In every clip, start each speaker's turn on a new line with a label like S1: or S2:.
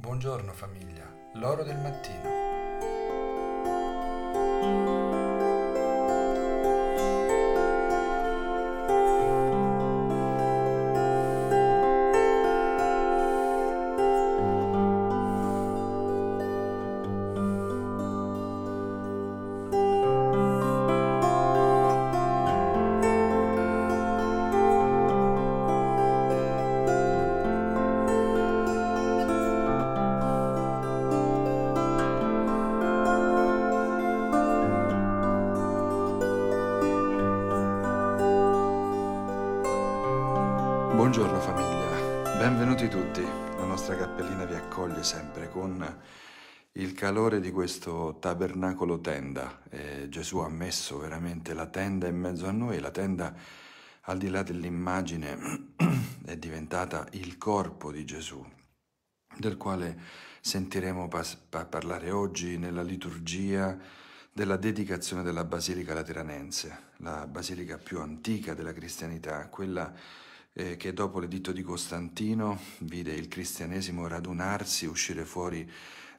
S1: Buongiorno famiglia, l'oro del mattino. Accoglie sempre con il calore di questo tabernacolo tenda. E Gesù ha messo veramente la tenda in mezzo a noi, la tenda al di là dell'immagine è diventata il corpo di Gesù, del quale sentiremo pas- parlare oggi nella liturgia della dedicazione della Basilica Lateranense, la basilica più antica della cristianità, quella eh, che dopo l'editto di Costantino vide il cristianesimo radunarsi, uscire fuori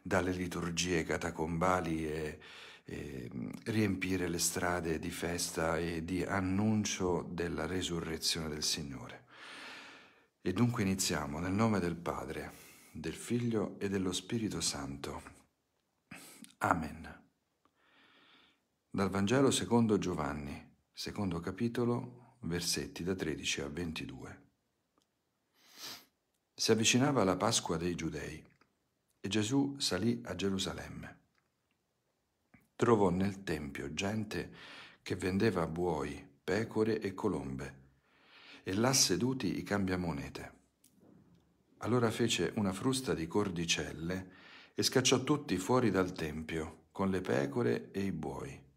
S1: dalle liturgie catacombali e, e riempire le strade di festa e di annuncio della resurrezione del Signore. E dunque iniziamo nel nome del Padre, del Figlio e dello Spirito Santo. Amen. Dal Vangelo secondo Giovanni, secondo capitolo, versetti da 13 a 22. Si avvicinava la Pasqua dei Giudei e Gesù salì a Gerusalemme. Trovò nel Tempio gente che vendeva buoi, pecore e colombe, e là seduti i cambiamonete. Allora fece una frusta di cordicelle e scacciò tutti fuori dal Tempio con le pecore e i buoi.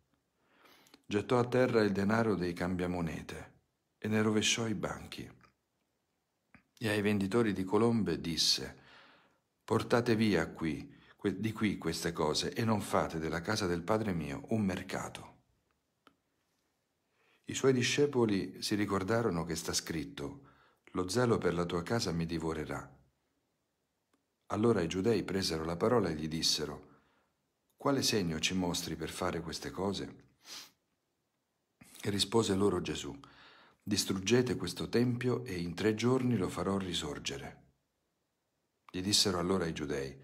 S1: Gettò a terra il denaro dei cambiamonete e ne rovesciò i banchi. E ai venditori di colombe disse, portate via qui, di qui queste cose e non fate della casa del Padre mio un mercato. I suoi discepoli si ricordarono che sta scritto, lo zelo per la tua casa mi divorerà. Allora i giudei presero la parola e gli dissero, quale segno ci mostri per fare queste cose? E rispose loro Gesù, Distruggete questo tempio e in tre giorni lo farò risorgere. Gli dissero allora i giudei,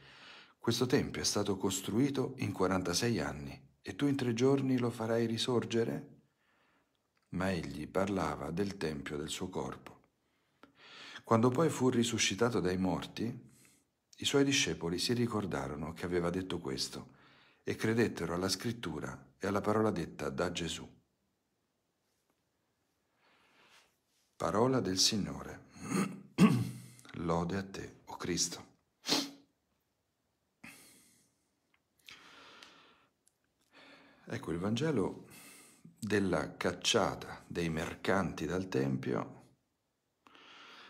S1: questo tempio è stato costruito in 46 anni e tu in tre giorni lo farai risorgere? Ma egli parlava del tempio del suo corpo. Quando poi fu risuscitato dai morti, i suoi discepoli si ricordarono che aveva detto questo e credettero alla scrittura e alla parola detta da Gesù. Parola del Signore. Lode a te, o oh Cristo. Ecco il Vangelo della cacciata dei mercanti dal Tempio,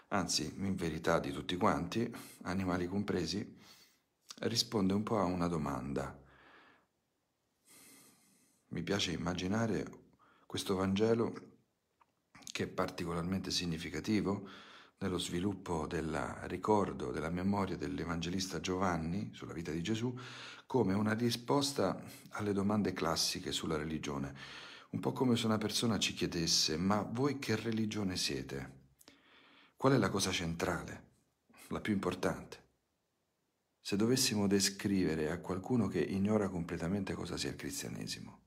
S1: anzi in verità di tutti quanti, animali compresi, risponde un po' a una domanda. Mi piace immaginare questo Vangelo che è particolarmente significativo nello sviluppo del ricordo, della memoria dell'Evangelista Giovanni sulla vita di Gesù, come una risposta alle domande classiche sulla religione. Un po' come se una persona ci chiedesse, ma voi che religione siete? Qual è la cosa centrale, la più importante? Se dovessimo descrivere a qualcuno che ignora completamente cosa sia il cristianesimo,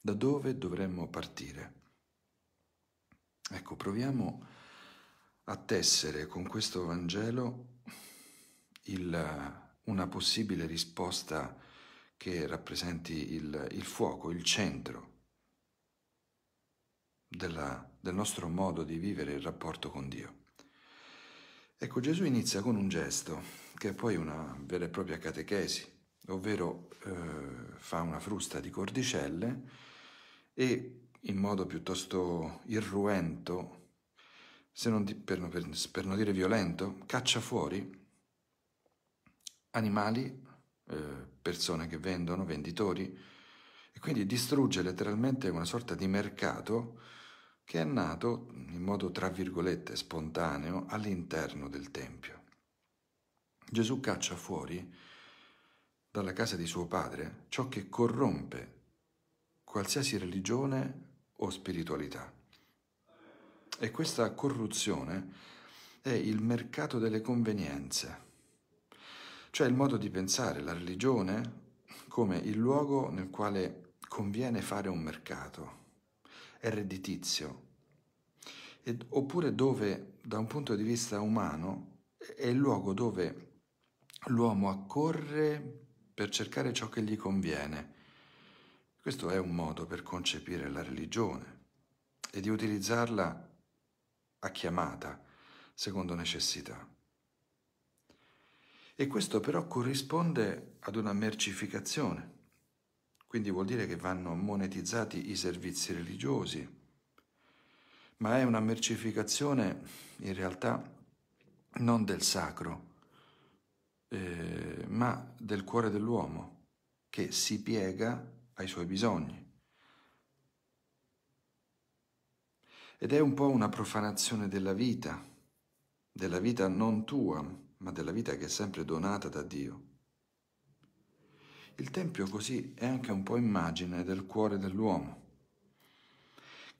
S1: da dove dovremmo partire? Ecco, proviamo a tessere con questo Vangelo il, una possibile risposta che rappresenti il, il fuoco, il centro della, del nostro modo di vivere il rapporto con Dio. Ecco, Gesù inizia con un gesto che è poi una vera e propria catechesi, ovvero eh, fa una frusta di cordicelle e in modo piuttosto irruento, se non di, per, per, per, non dire violento, caccia fuori animali, eh, persone che vendono, venditori, e quindi distrugge letteralmente una sorta di mercato che è nato in modo tra virgolette spontaneo all'interno del Tempio. Gesù caccia fuori dalla casa di suo padre ciò che corrompe qualsiasi religione o spiritualità. E questa corruzione è il mercato delle convenienze, cioè il modo di pensare la religione come il luogo nel quale conviene fare un mercato, è redditizio, ed, oppure dove da un punto di vista umano è il luogo dove l'uomo accorre per cercare ciò che gli conviene. Questo è un modo per concepire la religione e di utilizzarla a chiamata, secondo necessità. E questo però corrisponde ad una mercificazione, quindi vuol dire che vanno monetizzati i servizi religiosi, ma è una mercificazione in realtà non del sacro, eh, ma del cuore dell'uomo che si piega ai suoi bisogni. Ed è un po' una profanazione della vita, della vita non tua, ma della vita che è sempre donata da Dio. Il Tempio così è anche un po' immagine del cuore dell'uomo,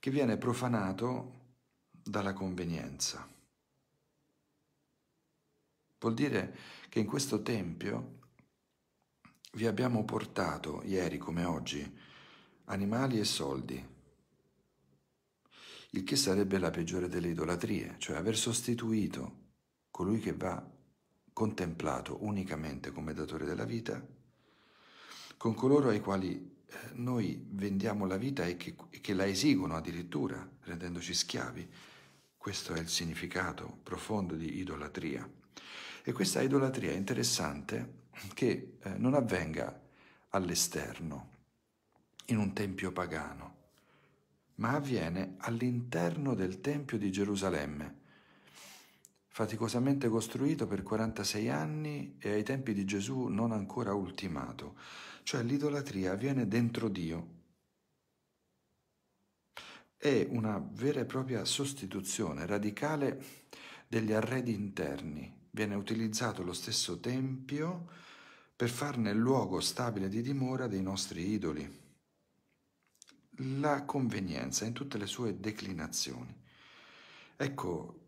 S1: che viene profanato dalla convenienza. Vuol dire che in questo Tempio vi abbiamo portato, ieri come oggi, animali e soldi, il che sarebbe la peggiore delle idolatrie, cioè aver sostituito colui che va contemplato unicamente come datore della vita, con coloro ai quali eh, noi vendiamo la vita e che, che la esigono addirittura, rendendoci schiavi. Questo è il significato profondo di idolatria. E questa idolatria è interessante che eh, non avvenga all'esterno, in un tempio pagano, ma avviene all'interno del Tempio di Gerusalemme, faticosamente costruito per 46 anni e ai tempi di Gesù non ancora ultimato, cioè l'idolatria avviene dentro Dio. È una vera e propria sostituzione radicale degli arredi interni. Viene utilizzato lo stesso Tempio per farne il luogo stabile di dimora dei nostri idoli la convenienza in tutte le sue declinazioni. Ecco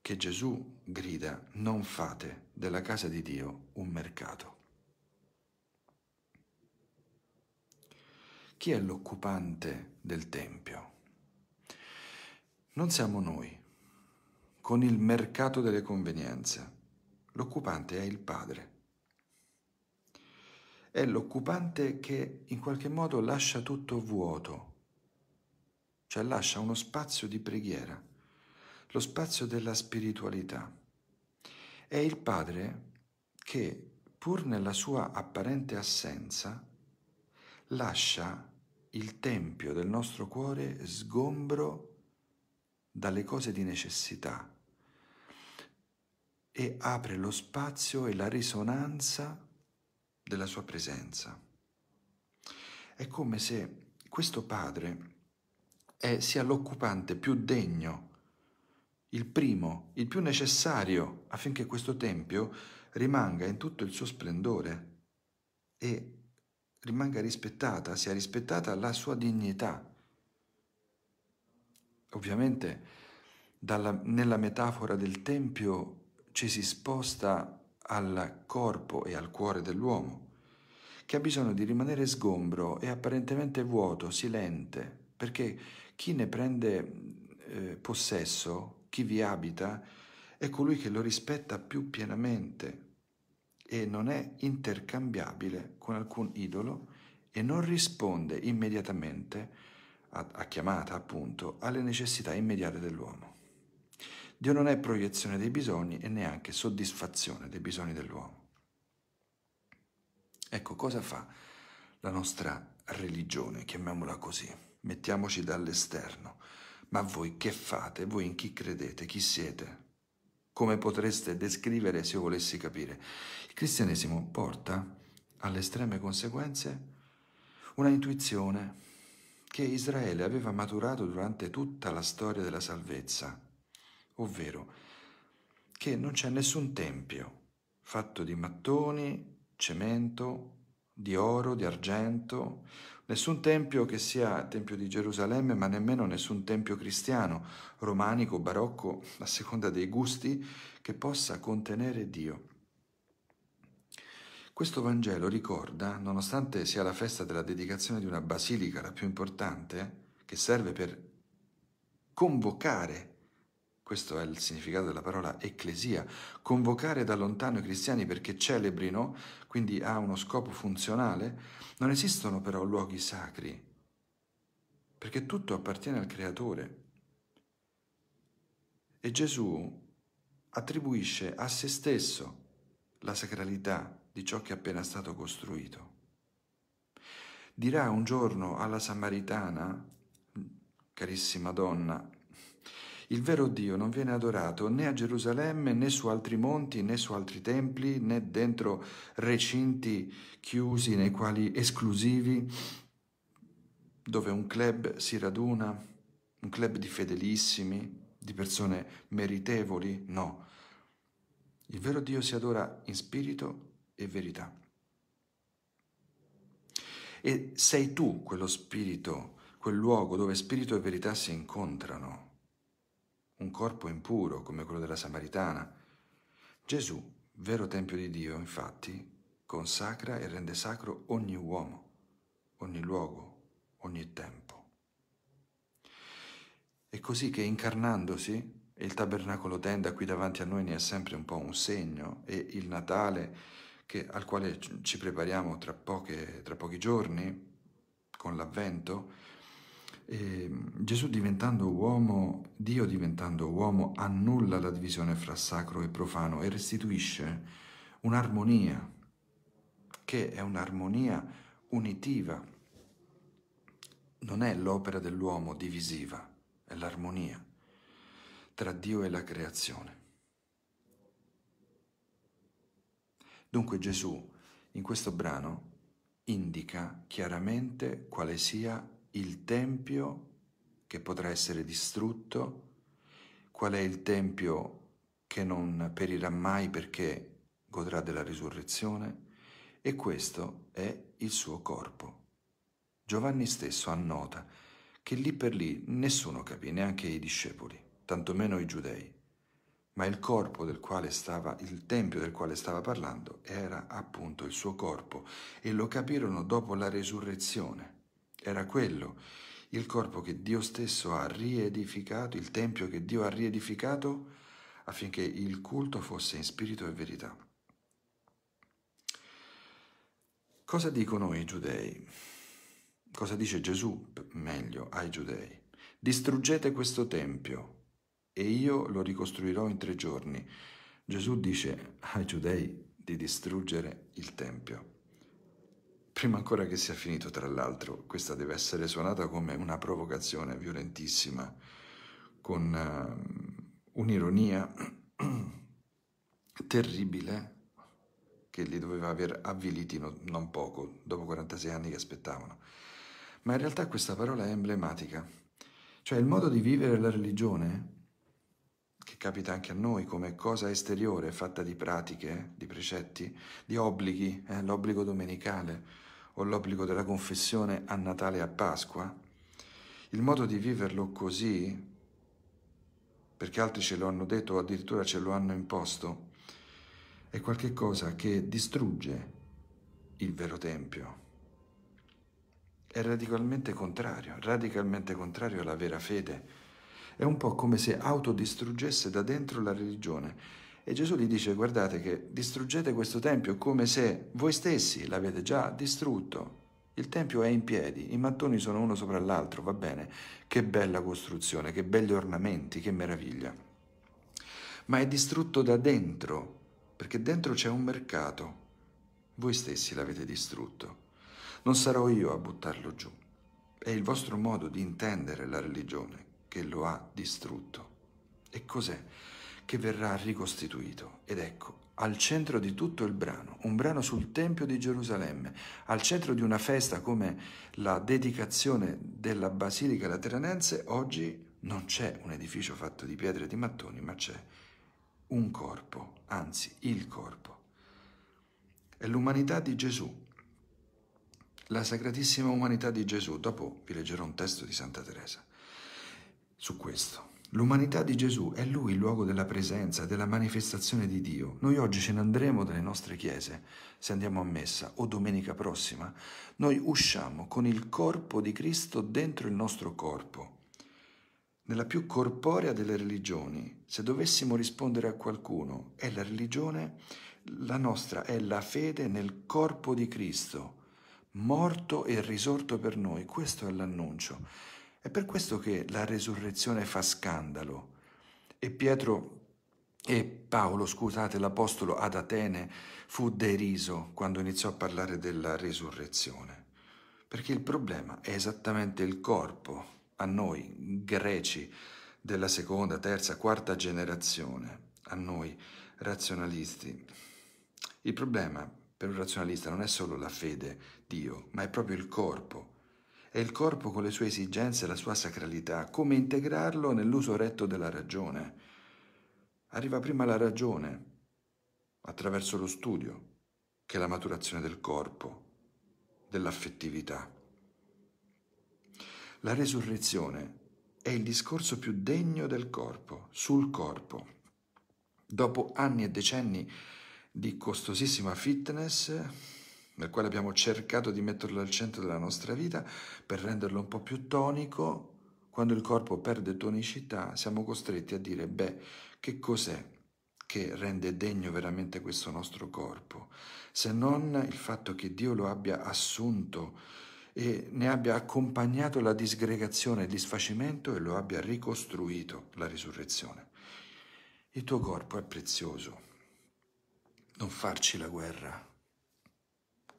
S1: che Gesù grida, non fate della casa di Dio un mercato. Chi è l'occupante del Tempio? Non siamo noi, con il mercato delle convenienze. L'occupante è il Padre è l'occupante che in qualche modo lascia tutto vuoto, cioè lascia uno spazio di preghiera, lo spazio della spiritualità. È il Padre che, pur nella sua apparente assenza, lascia il tempio del nostro cuore sgombro dalle cose di necessità e apre lo spazio e la risonanza della sua presenza. È come se questo padre è, sia l'occupante più degno, il primo, il più necessario affinché questo tempio rimanga in tutto il suo splendore e rimanga rispettata, sia rispettata la sua dignità. Ovviamente dalla, nella metafora del Tempio ci si sposta al corpo e al cuore dell'uomo, che ha bisogno di rimanere sgombro e apparentemente vuoto, silente, perché chi ne prende eh, possesso, chi vi abita, è colui che lo rispetta più pienamente e non è intercambiabile con alcun idolo e non risponde immediatamente a, a chiamata appunto alle necessità immediate dell'uomo. Dio non è proiezione dei bisogni e neanche soddisfazione dei bisogni dell'uomo. Ecco cosa fa la nostra religione, chiamiamola così. Mettiamoci dall'esterno. Ma voi che fate? Voi in chi credete? Chi siete? Come potreste descrivere se io volessi capire? Il cristianesimo porta alle estreme conseguenze una intuizione che Israele aveva maturato durante tutta la storia della salvezza ovvero che non c'è nessun tempio fatto di mattoni, cemento, di oro, di argento, nessun tempio che sia tempio di Gerusalemme, ma nemmeno nessun tempio cristiano, romanico, barocco, a seconda dei gusti, che possa contenere Dio. Questo Vangelo ricorda, nonostante sia la festa della dedicazione di una basilica la più importante, che serve per convocare questo è il significato della parola ecclesia, convocare da lontano i cristiani perché celebrino, quindi ha uno scopo funzionale, non esistono però luoghi sacri, perché tutto appartiene al Creatore. E Gesù attribuisce a se stesso la sacralità di ciò che è appena stato costruito. Dirà un giorno alla Samaritana, carissima donna, il vero Dio non viene adorato né a Gerusalemme né su altri monti né su altri templi né dentro recinti chiusi nei quali esclusivi dove un club si raduna, un club di fedelissimi, di persone meritevoli, no. Il vero Dio si adora in spirito e verità. E sei tu quello spirito, quel luogo dove spirito e verità si incontrano un corpo impuro come quello della Samaritana. Gesù, vero Tempio di Dio, infatti, consacra e rende sacro ogni uomo, ogni luogo, ogni tempo. È così che incarnandosi, e il tabernacolo tenda qui davanti a noi ne è sempre un po' un segno, e il Natale che, al quale ci prepariamo tra, poche, tra pochi giorni, con l'avvento, e Gesù diventando uomo, Dio diventando uomo, annulla la divisione fra sacro e profano e restituisce un'armonia, che è un'armonia unitiva. Non è l'opera dell'uomo divisiva, è l'armonia tra Dio e la creazione. Dunque Gesù in questo brano indica chiaramente quale sia il tempio che potrà essere distrutto, qual è il tempio che non perirà mai perché godrà della risurrezione e questo è il suo corpo. Giovanni stesso annota che lì per lì nessuno capì, neanche i discepoli, tantomeno i giudei, ma il corpo del quale stava, il tempio del quale stava parlando era appunto il suo corpo e lo capirono dopo la risurrezione. Era quello, il corpo che Dio stesso ha riedificato, il tempio che Dio ha riedificato affinché il culto fosse in spirito e verità. Cosa dicono i giudei? Cosa dice Gesù, meglio, ai giudei? Distruggete questo tempio e io lo ricostruirò in tre giorni. Gesù dice ai giudei di distruggere il tempio. Prima ancora che sia finito, tra l'altro, questa deve essere suonata come una provocazione violentissima, con uh, un'ironia terribile che li doveva aver avviliti no, non poco, dopo 46 anni che aspettavano. Ma in realtà questa parola è emblematica, cioè il modo di vivere la religione, capita anche a noi come cosa esteriore, fatta di pratiche, di precetti, di obblighi, eh, l'obbligo domenicale, o l'obbligo della confessione a Natale e a Pasqua, il modo di viverlo così, perché altri ce lo hanno detto o addirittura ce lo hanno imposto, è qualcosa che distrugge il vero Tempio. È radicalmente contrario, radicalmente contrario alla vera fede. È un po' come se autodistruggesse da dentro la religione e Gesù gli dice, guardate che distruggete questo Tempio come se voi stessi l'avete già distrutto. Il Tempio è in piedi, i mattoni sono uno sopra l'altro, va bene, che bella costruzione, che belli ornamenti, che meraviglia. Ma è distrutto da dentro, perché dentro c'è un mercato. Voi stessi l'avete distrutto. Non sarò io a buttarlo giù. È il vostro modo di intendere la religione che lo ha distrutto. E cos'è? che verrà ricostituito. Ed ecco, al centro di tutto il brano, un brano sul Tempio di Gerusalemme, al centro di una festa come la dedicazione della Basilica Lateranense, oggi non c'è un edificio fatto di pietre e di mattoni, ma c'è un corpo, anzi il corpo è l'umanità di Gesù, la sacratissima umanità di Gesù. Dopo vi leggerò un testo di Santa Teresa su questo. L'umanità di Gesù è Lui il luogo della presenza, della manifestazione di Dio. Noi oggi ce ne andremo dalle nostre chiese, se andiamo a messa, o domenica prossima, noi usciamo con il corpo di Cristo dentro il nostro corpo. Nella più corporea delle religioni, se dovessimo rispondere a qualcuno, è la religione, la nostra è la fede nel corpo di Cristo, morto e risorto per noi. Questo è l'annuncio. È per questo che la resurrezione fa scandalo. E Pietro e Paolo, scusate, l'apostolo ad Atene fu deriso quando iniziò a parlare della resurrezione. Perché il problema è esattamente il corpo, a noi greci della seconda, terza, quarta generazione, a noi razionalisti. Il problema per un razionalista non è solo la fede, Dio, ma è proprio il corpo. È il corpo con le sue esigenze e la sua sacralità, come integrarlo nell'uso retto della ragione. Arriva prima la ragione, attraverso lo studio, che la maturazione del corpo, dell'affettività. La resurrezione è il discorso più degno del corpo, sul corpo. Dopo anni e decenni di costosissima fitness, nel quale abbiamo cercato di metterlo al centro della nostra vita per renderlo un po' più tonico, quando il corpo perde tonicità, siamo costretti a dire, beh, che cos'è che rende degno veramente questo nostro corpo, se non il fatto che Dio lo abbia assunto e ne abbia accompagnato la disgregazione, il disfacimento e lo abbia ricostruito, la risurrezione. Il tuo corpo è prezioso, non farci la guerra,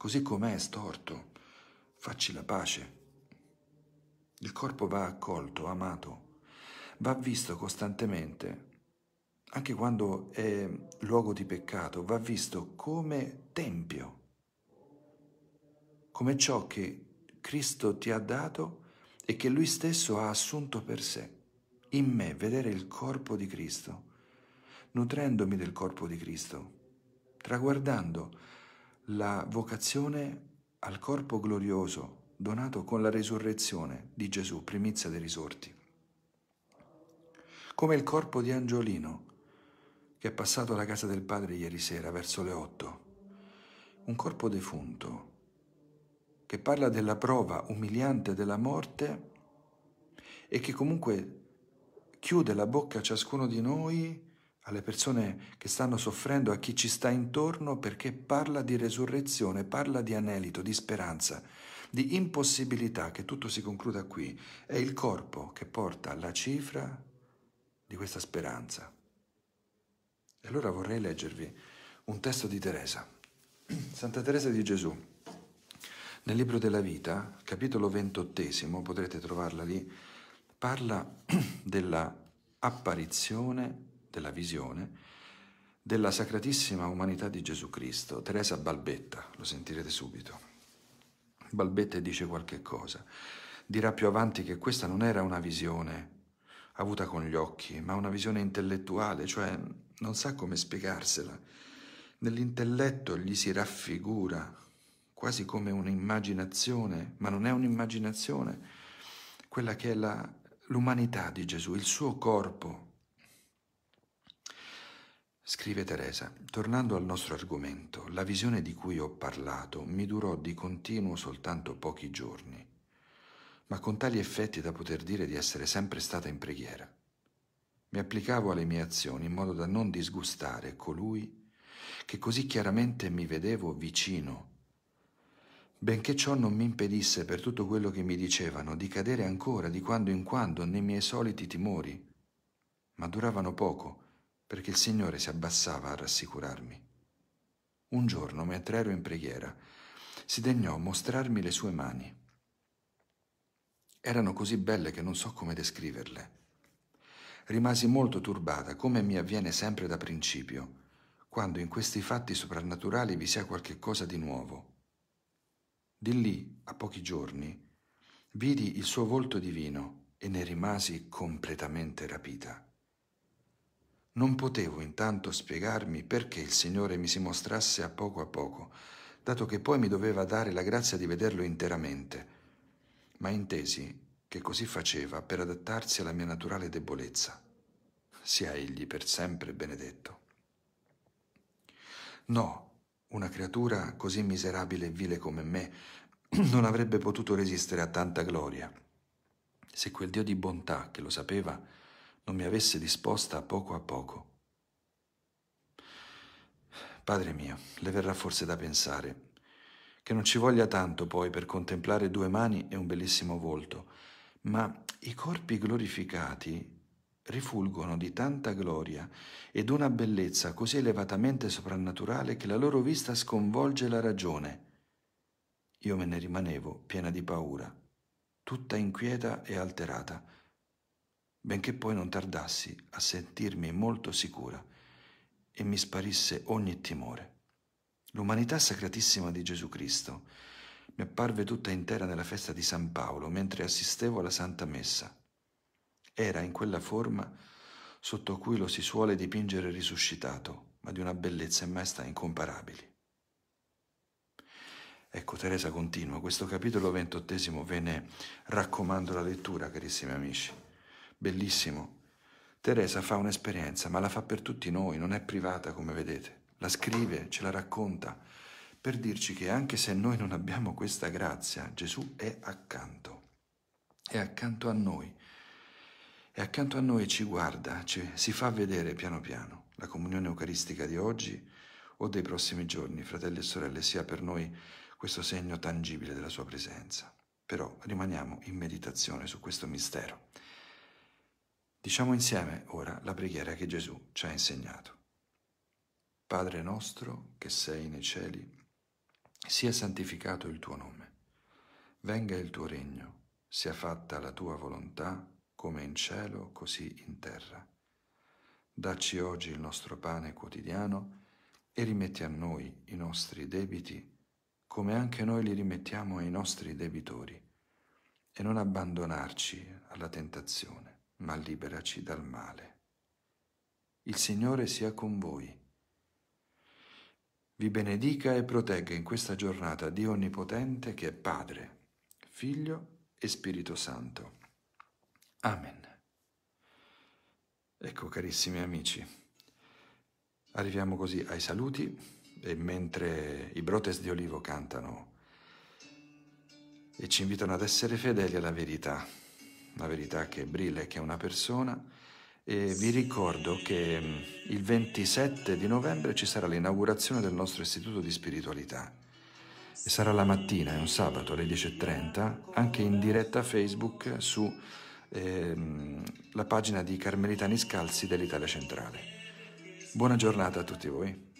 S1: così com'è storto, facci la pace. Il corpo va accolto, amato, va visto costantemente, anche quando è luogo di peccato, va visto come tempio, come ciò che Cristo ti ha dato e che Lui stesso ha assunto per sé. In me vedere il corpo di Cristo, nutrendomi del corpo di Cristo, traguardando la vocazione al corpo glorioso donato con la resurrezione di Gesù, primizia dei risorti. Come il corpo di Angiolino che è passato alla casa del padre ieri sera verso le otto. Un corpo defunto che parla della prova umiliante della morte e che comunque chiude la bocca a ciascuno di noi, alle persone che stanno soffrendo, a chi ci sta intorno, perché parla di resurrezione, parla di anelito, di speranza, di impossibilità, che tutto si concluda qui. È il corpo che porta la cifra di questa speranza. E allora vorrei leggervi un testo di Teresa, Santa Teresa di Gesù. Nel libro della vita, capitolo ventottesimo, potrete trovarla lì, parla della apparizione, della visione, della sacratissima umanità di Gesù Cristo. Teresa balbetta, lo sentirete subito. Balbetta e dice qualche cosa. Dirà più avanti che questa non era una visione avuta con gli occhi, ma una visione intellettuale, cioè non sa come spiegarsela. Nell'intelletto gli si raffigura quasi come un'immaginazione, ma non è un'immaginazione, quella che è l'umanità di Gesù, il suo corpo. Scrive Teresa, tornando al nostro argomento, la visione di cui ho parlato mi durò di continuo soltanto pochi giorni, ma con tali effetti da poter dire di essere sempre stata in preghiera. Mi applicavo alle mie azioni in modo da non disgustare colui che così chiaramente mi vedevo vicino benché ciò non mi impedisse per tutto quello che mi dicevano di cadere ancora di quando in quando nei miei soliti timori, ma duravano poco perché il Signore si abbassava a rassicurarmi. Un giorno, mentre ero in preghiera, si degnò mostrarmi le sue mani. Erano così belle che non so come descriverle. Rimasi molto turbata, come mi avviene sempre da principio, quando in questi fatti soprannaturali vi sia qualche cosa di nuovo di lì, a pochi giorni, vidi il suo volto divino e ne rimasi completamente rapita. Non potevo intanto spiegarmi perché il Signore mi si mostrasse a poco a poco, dato che poi mi doveva dare la grazia di vederlo interamente, ma intesi che così faceva per adattarsi alla mia naturale debolezza. Sia egli per sempre benedetto. No, una creatura così miserabile e vile come me non avrebbe potuto resistere a tanta gloria. Se quel Dio di bontà, che lo sapeva, non mi avesse disposta a poco a poco. Padre mio, le verrà forse da pensare che non ci voglia tanto poi per contemplare due mani e un bellissimo volto, ma i corpi glorificati rifulgono di tanta gloria ed una bellezza così elevatamente soprannaturale che la loro vista sconvolge la ragione. Io me ne rimanevo piena di paura, tutta inquieta e alterata, benché poi non tardassi a sentirmi molto sicura e mi sparisse ogni timore. L'umanità sacratissima di Gesù Cristo mi apparve tutta intera nella festa di San Paolo mentre assistevo alla Santa Messa. Era in quella forma sotto cui lo si suole dipingere risuscitato, ma di una bellezza e maestà incomparabili. Ecco, Teresa continua, questo capitolo ventottesimo ve ne raccomando la lettura, carissimi amici. Bellissimo. Teresa fa un'esperienza, ma la fa per tutti noi, non è privata come vedete. La scrive, ce la racconta, per dirci che anche se noi non abbiamo questa grazia, Gesù è accanto, è accanto a noi e accanto a noi ci guarda, ci, si fa vedere piano piano. La comunione eucaristica di oggi o dei prossimi giorni, fratelli e sorelle, sia per noi questo segno tangibile della sua presenza. Però rimaniamo in meditazione su questo mistero. Diciamo insieme ora la preghiera che Gesù ci ha insegnato. Padre nostro che sei nei cieli, sia santificato il tuo nome, venga il tuo regno, sia fatta la tua volontà come in cielo, così in terra. Dacci oggi il nostro pane quotidiano e rimetti a noi i nostri debiti, come anche noi li rimettiamo ai nostri debitori, e non abbandonarci alla tentazione, ma liberaci dal male. Il Signore sia con voi. Vi benedica e protegga in questa giornata Dio Onnipotente che è Padre, Figlio e Spirito Santo. Amen. Ecco carissimi amici, arriviamo così ai saluti e mentre i Brotes di Olivo cantano e ci invitano ad essere fedeli alla verità, la verità e che è una persona, e vi ricordo che mm, il 27 di novembre ci sarà l'inaugurazione del nostro istituto di spiritualità e sarà la mattina, è un sabato alle 10.30, anche in diretta Facebook su ehm, la pagina di Carmelitani Scalzi dell'Italia Centrale. Buona giornata a tutti voi.